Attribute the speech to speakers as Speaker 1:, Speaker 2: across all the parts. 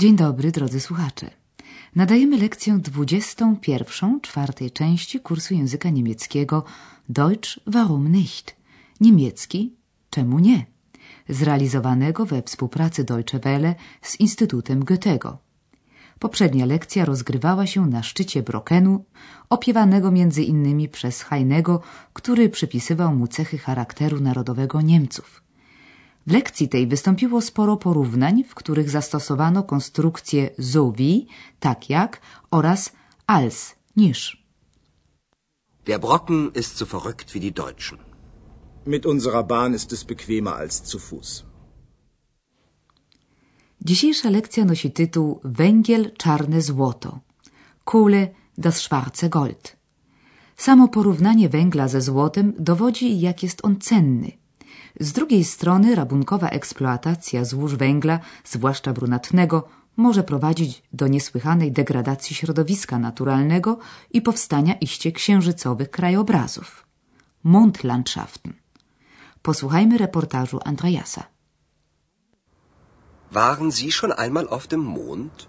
Speaker 1: Dzień dobry, drodzy słuchacze. Nadajemy lekcję 21 czwartej części kursu języka niemieckiego Deutsch warum nicht? Niemiecki czemu nie? Zrealizowanego we współpracy Deutsche Welle z Instytutem Goethego. Poprzednia lekcja rozgrywała się na szczycie Brokenu, opiewanego między innymi przez Heinego, który przypisywał mu cechy charakteru narodowego Niemców. W lekcji tej wystąpiło sporo porównań, w których zastosowano konstrukcje so wie, tak jak oraz als, niż.
Speaker 2: Der Brocken ist so verrückt wie die Deutschen.
Speaker 3: Mit unserer Bahn ist es bequemer als zu Fuß.
Speaker 1: Dzisiejsza lekcja nosi tytuł Węgiel czarne złoto. Kohle das schwarze Gold. Samo porównanie węgla ze złotem dowodzi, jak jest on cenny. Z drugiej strony rabunkowa eksploatacja złóż węgla, zwłaszcza brunatnego, może prowadzić do niesłychanej degradacji środowiska naturalnego i powstania iście księżycowych krajobrazów. Mondlandschaften. Posłuchajmy reportażu Andreasa.
Speaker 2: Waren Sie schon einmal auf dem Mond?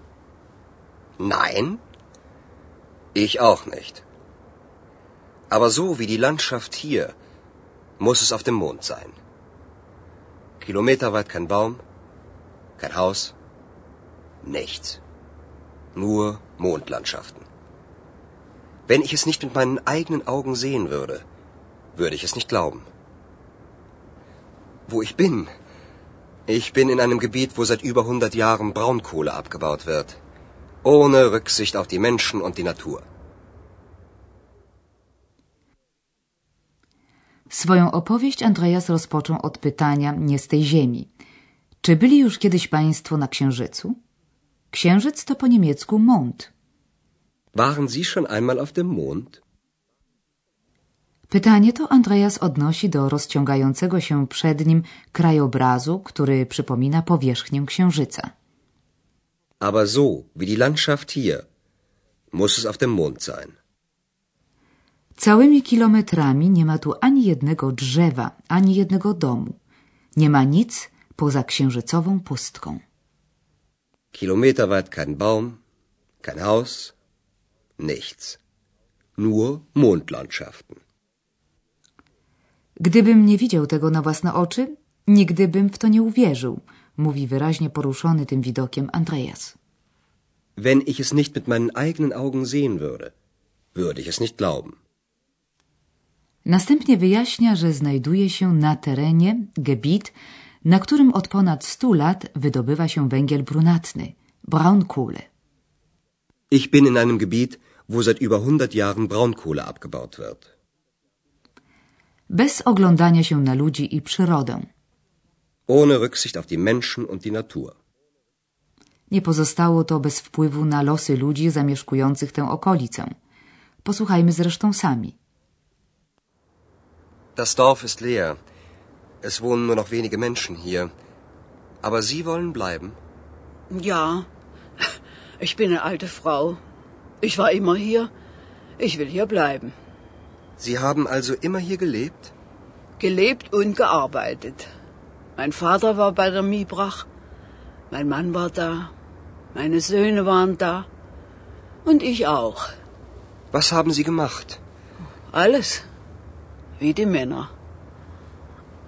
Speaker 2: Nein? Ich auch nicht. Aber so wie die Landschaft hier, muss es auf dem Mond sein. Kilometerweit kein Baum, kein Haus, nichts. Nur Mondlandschaften. Wenn ich es nicht mit meinen eigenen Augen sehen würde, würde ich es nicht glauben. Wo ich bin? Ich bin in einem Gebiet, wo seit über 100 Jahren Braunkohle abgebaut wird. Ohne Rücksicht auf die Menschen und die Natur.
Speaker 1: Swoją opowieść Andreas rozpoczął od pytania nie z tej ziemi. Czy byli już kiedyś państwo na Księżycu? Księżyc to po niemiecku Mond.
Speaker 2: Waren Sie schon einmal auf dem Mond?
Speaker 1: Pytanie to Andreas odnosi do rozciągającego się przed nim krajobrazu, który przypomina powierzchnię Księżyca.
Speaker 2: Aber so wie die Landschaft hier, muss es auf dem Mond sein.
Speaker 1: Całymi kilometrami nie ma tu ani jednego drzewa, ani jednego domu. Nie ma nic poza księżycową pustką.
Speaker 2: Kilometerweit kein Baum, kein Haus, nichts. Nur Mondlandschaften.
Speaker 1: Gdybym nie widział tego na własne oczy, nigdy bym w to nie uwierzył, mówi wyraźnie poruszony tym widokiem Andreas.
Speaker 2: Wenn ich es nicht mit meinen eigenen Augen sehen würde, würde ich es nicht glauben.
Speaker 1: Następnie wyjaśnia, że znajduje się na terenie Gebiet, na którym od ponad stu lat wydobywa się węgiel brunatny, Braunkohle.
Speaker 2: Ich bin in einem Gebiet, wo seit über 100 Jahren Braunkohle abgebaut wird.
Speaker 1: Bez oglądania się na ludzi i przyrodę.
Speaker 2: Ohne Rücksicht auf die Menschen und die Natur.
Speaker 1: Nie pozostało to bez wpływu na losy ludzi zamieszkujących tę okolicę. Posłuchajmy zresztą sami.
Speaker 2: Das Dorf ist leer. Es wohnen nur noch wenige Menschen hier. Aber Sie wollen bleiben?
Speaker 4: Ja, ich bin eine alte Frau. Ich war immer hier. Ich will hier bleiben.
Speaker 2: Sie haben also immer hier gelebt?
Speaker 4: Gelebt und gearbeitet. Mein Vater war bei der Miebrach. Mein Mann war da. Meine Söhne waren da. Und ich auch.
Speaker 2: Was haben Sie gemacht?
Speaker 4: Alles. Wie die Männer.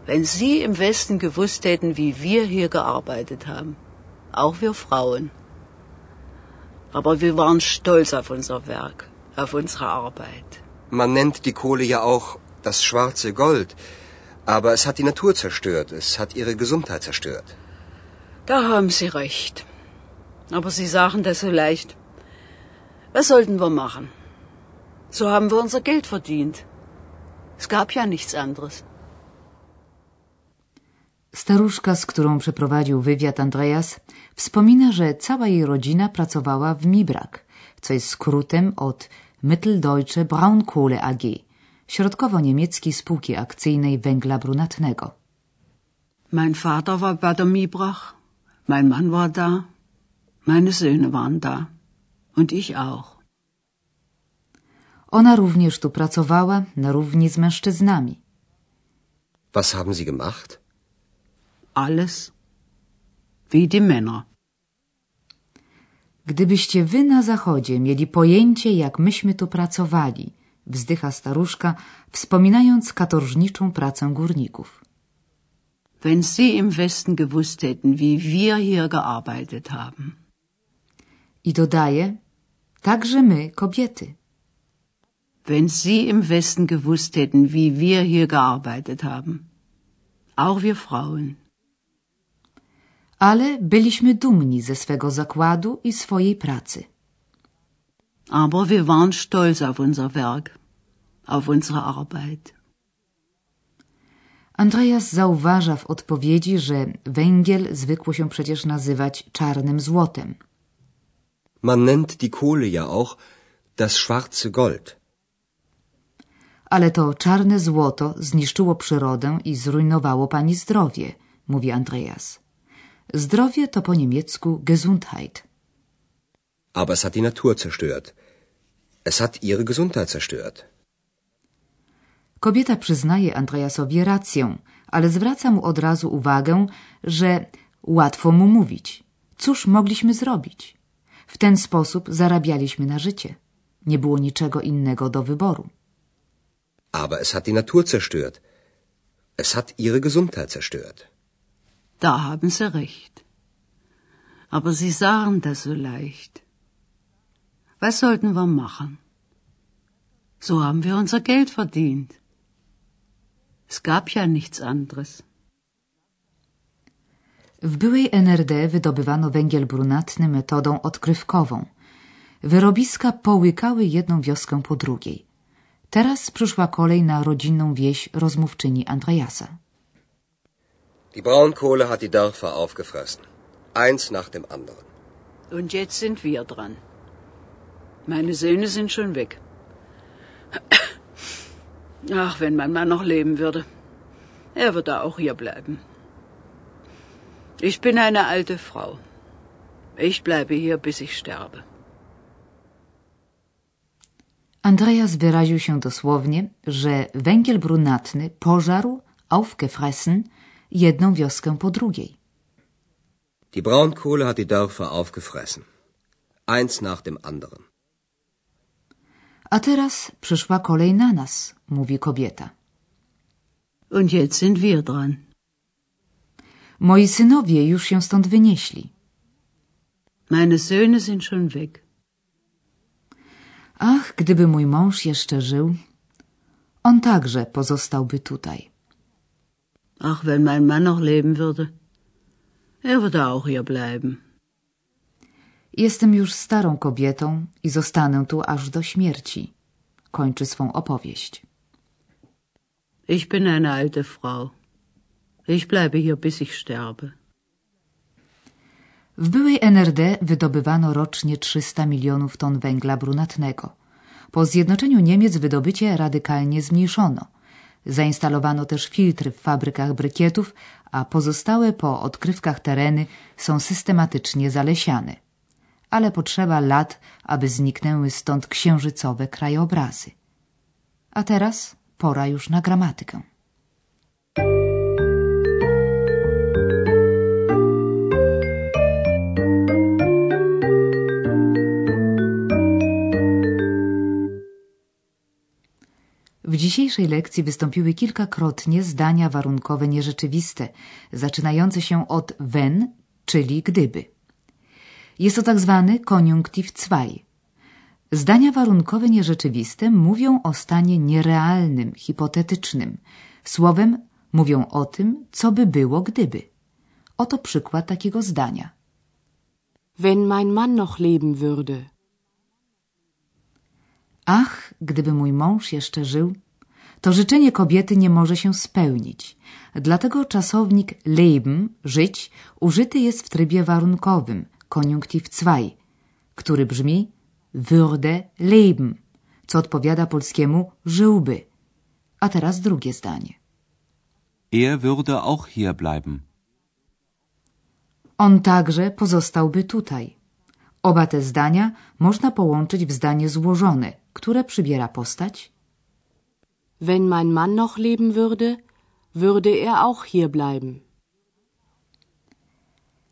Speaker 4: Wenn Sie im Westen gewusst hätten, wie wir hier gearbeitet haben. Auch wir Frauen. Aber wir waren stolz auf unser Werk, auf unsere Arbeit.
Speaker 2: Man nennt die Kohle ja auch das schwarze Gold. Aber es hat die Natur zerstört. Es hat ihre Gesundheit zerstört.
Speaker 4: Da haben Sie recht. Aber Sie sagen das so leicht. Was sollten wir machen? So haben wir unser Geld verdient. Es gab ja nichts anderes.
Speaker 1: Staruszka, z którą przeprowadził wywiad Andreas, wspomina, że cała jej rodzina pracowała w Mibrak, co jest skrótem od Mitteldeutsche Braunkohle AG, środkowo-niemieckiej spółki akcyjnej węgla brunatnego.
Speaker 4: Mein Vater war bei der Miebrach, mein Mann war da, meine Söhne waren da und ich auch.
Speaker 1: Ona również tu pracowała na równi z mężczyznami.
Speaker 2: Was haben Sie gemacht?
Speaker 4: Alles wie die Männer.
Speaker 1: Gdybyście wy na zachodzie mieli pojęcie, jak myśmy tu pracowali, wzdycha staruszka, wspominając katorżniczą pracę górników.
Speaker 4: Wenn Sie im Westen gewusst hätten, wie wir hier gearbeitet haben.
Speaker 1: I dodaje, także my, kobiety.
Speaker 4: Wenn Sie im Westen gewusst hätten, wie wir hier gearbeitet haben. Auch wir Frauen.
Speaker 1: Ale byliśmy dumni ze swego zakładu i swojej pracy.
Speaker 4: Aber wir waren stolz auf unser Werk, auf unsere Arbeit.
Speaker 1: Andreas zauważa w odpowiedzi, że węgiel zwykło się przecież nazywać czarnym złotem.
Speaker 2: Man nennt die Kohle ja auch das schwarze Gold.
Speaker 1: Ale to czarne złoto zniszczyło przyrodę i zrujnowało pani zdrowie, mówi Andreas. Zdrowie to po niemiecku Gesundheit.
Speaker 2: Aber es hat die Natur zerstört. Es hat ihre Gesundheit zerstört.
Speaker 1: Kobieta przyznaje Andreasowi rację, ale zwraca mu od razu uwagę, że łatwo mu mówić. Cóż mogliśmy zrobić? W ten sposób zarabialiśmy na życie. Nie było niczego innego do wyboru.
Speaker 2: Aber es hat die Natur zerstört. Es hat ihre Gesundheit zerstört.
Speaker 4: Da haben Sie recht. Aber Sie sagen das so leicht. Was sollten wir machen? So haben wir unser Geld verdient. Es gab ja nichts anderes.
Speaker 1: W byłej NRD wydobywano węgiel brunatny metodą odkrywkową. Wyrobiska połykały jedną wioskę po drugiej. Teraz przyszła kolej na rodzinną wieś rozmówczyni Andreasa.
Speaker 2: Die Braunkohle hat die Dörfer aufgefressen. Eins nach dem anderen.
Speaker 4: Und jetzt sind wir dran. Meine Söhne sind schon weg. Ach, wenn mein Mann noch leben würde. Er würde auch hier bleiben. Ich bin eine alte Frau. Ich bleibe hier, bis ich sterbe.
Speaker 1: Andreas wyraził się dosłownie, że węgiel brunatny pożarł, aufgefressen, jedną wioskę po drugiej.
Speaker 2: Die Braunkohle hat die Dörfer aufgefressen. Eins nach dem anderen.
Speaker 1: A teraz przyszła kolej na nas, mówi kobieta.
Speaker 4: Und jetzt sind wir dran.
Speaker 1: Moi synowie już się stąd wynieśli.
Speaker 4: Meine Söhne sind schon weg.
Speaker 1: Ach, gdyby mój mąż jeszcze żył, on także pozostałby tutaj.
Speaker 4: Ach, wenn mein Mann noch leben würde. Er würde auch hier bleiben.
Speaker 1: Jestem już starą kobietą i zostanę tu aż do śmierci. Kończy swą opowieść.
Speaker 4: Ich bin eine alte Frau. Ich bleibe hier, bis ich sterbe.
Speaker 1: W byłej NRD wydobywano rocznie 300 milionów ton węgla brunatnego. Po zjednoczeniu Niemiec wydobycie radykalnie zmniejszono. Zainstalowano też filtry w fabrykach brykietów, a pozostałe po odkrywkach tereny są systematycznie zalesiane. Ale potrzeba lat, aby zniknęły stąd księżycowe krajobrazy. A teraz pora już na gramatykę. W dzisiejszej lekcji wystąpiły kilkakrotnie zdania warunkowe nierzeczywiste, zaczynające się od wenn, czyli gdyby. Jest to tak zwany koniunktiv 2. Zdania warunkowe nierzeczywiste mówią o stanie nierealnym, hipotetycznym. Słowem mówią o tym, co by było gdyby. Oto przykład takiego zdania.
Speaker 5: Wenn mein Mann noch leben würde.
Speaker 1: Ach, gdyby mój mąż jeszcze żył, to życzenie kobiety nie może się spełnić. Dlatego czasownik leben, żyć, użyty jest w trybie warunkowym, koniunktiv 2, który brzmi würde leben, co odpowiada polskiemu żyłby. A teraz drugie zdanie.
Speaker 6: Er würde auch hier bleiben.
Speaker 1: On także pozostałby tutaj. Oba te zdania można połączyć w zdanie złożone, które przybiera postać
Speaker 5: Wenn mein Mann noch leben würde, würde er auch hier bleiben.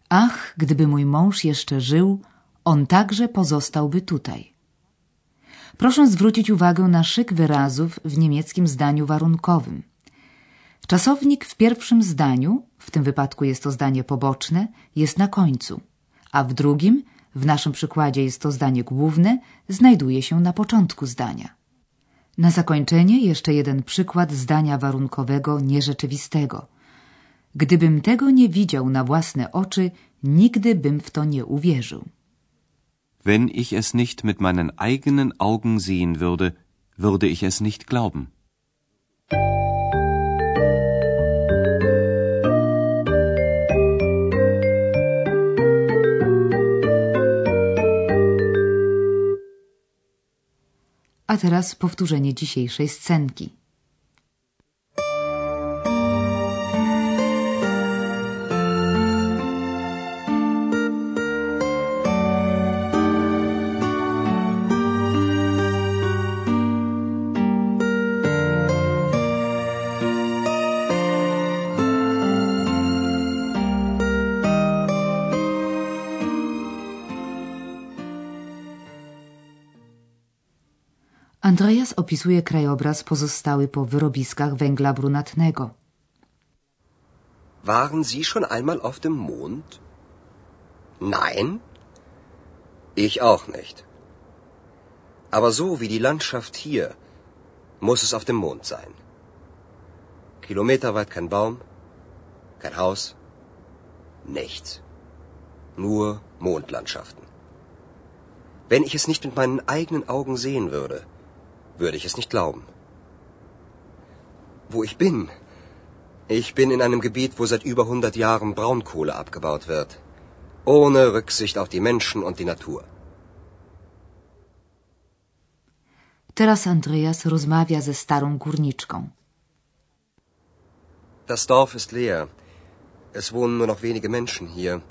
Speaker 1: Ach, gdyby mój mąż jeszcze żył, On także pozostałby tutaj. Proszę zwrócić uwagę na szyk wyrazów w niemieckim zdaniu warunkowym. Czasownik w pierwszym zdaniu, w tym wypadku jest to zdanie poboczne, jest na końcu, a w drugim, w naszym przykładzie jest to zdanie główne, znajduje się na początku zdania. Na zakończenie jeszcze jeden przykład zdania warunkowego nierzeczywistego. Gdybym tego nie widział na własne oczy, nigdy bym w to nie uwierzył.
Speaker 6: Wenn ich es nicht mit meinen eigenen Augen sehen würde, würde ich es nicht glauben.
Speaker 1: A teraz powtórzenie dzisiejszej scenki. Andreas opisuje krajobraz pozostały po wyrobiskach węgla brunatnego.
Speaker 2: Waren Sie schon einmal auf dem Mond? Nein? Ich auch nicht. Aber so wie die Landschaft hier, muss es auf dem Mond sein. Kilometerweit kein Baum, kein Haus, nichts. Nur Mondlandschaften. Wenn ich es nicht mit meinen eigenen Augen sehen würde, würde ich es nicht glauben. Wo ich bin? Ich bin in einem Gebiet, wo seit über 100 Jahren Braunkohle abgebaut wird. Ohne Rücksicht auf die Menschen und die Natur.
Speaker 1: Teraz Andreas rozmawia ze starą górniczką.
Speaker 2: Das Dorf ist leer. Es wohnen nur noch wenige Menschen hier.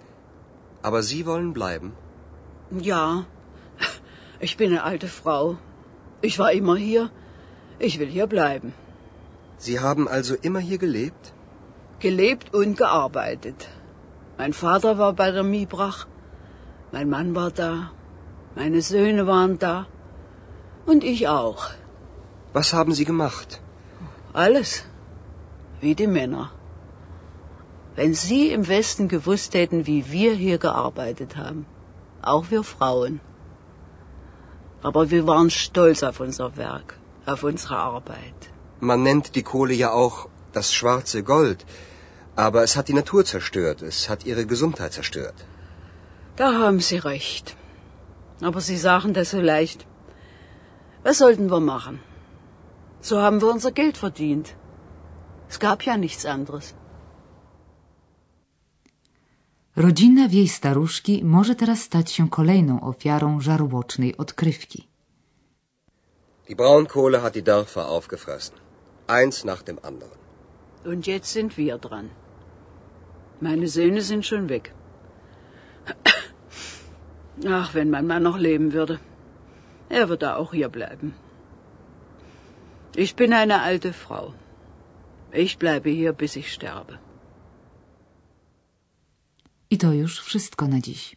Speaker 2: Aber Sie wollen bleiben?
Speaker 4: Ja, ich bin eine alte Frau. Ich war immer hier. Ich will hier bleiben.
Speaker 2: Sie haben also immer hier gelebt?
Speaker 4: Gelebt und gearbeitet. Mein Vater war bei der Miebrach. Mein Mann war da. Meine Söhne waren da. Und ich auch.
Speaker 2: Was haben Sie gemacht?
Speaker 4: Alles. Wie die Männer. Wenn Sie im Westen gewusst hätten, wie wir hier gearbeitet haben. Auch wir Frauen. Aber wir waren stolz auf unser Werk, auf unsere Arbeit.
Speaker 2: Man nennt die Kohle ja auch das schwarze Gold. Aber es hat die Natur zerstört. Es hat ihre Gesundheit zerstört.
Speaker 4: Da haben Sie recht. Aber Sie sagen das so leicht. Was sollten wir machen? So haben wir unser Geld verdient. Es gab ja nichts anderes.
Speaker 1: Rodzina wiej staruszki może teraz stać się kolejną ofiarą żarłocznej odkrywki.
Speaker 2: Die Braunkohle hat die Dörfer aufgefressen. Eins nach dem anderen.
Speaker 4: Und jetzt sind wir dran. Meine Söhne sind schon weg. Ach, wenn mein Mann noch leben würde. Er würde auch hier bleiben. Ich bin eine alte Frau. Ich bleibe hier, bis ich sterbe.
Speaker 1: I to już wszystko na dziś.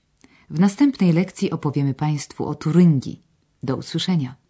Speaker 1: W następnej lekcji opowiemy Państwu o Turyngii. Do usłyszenia.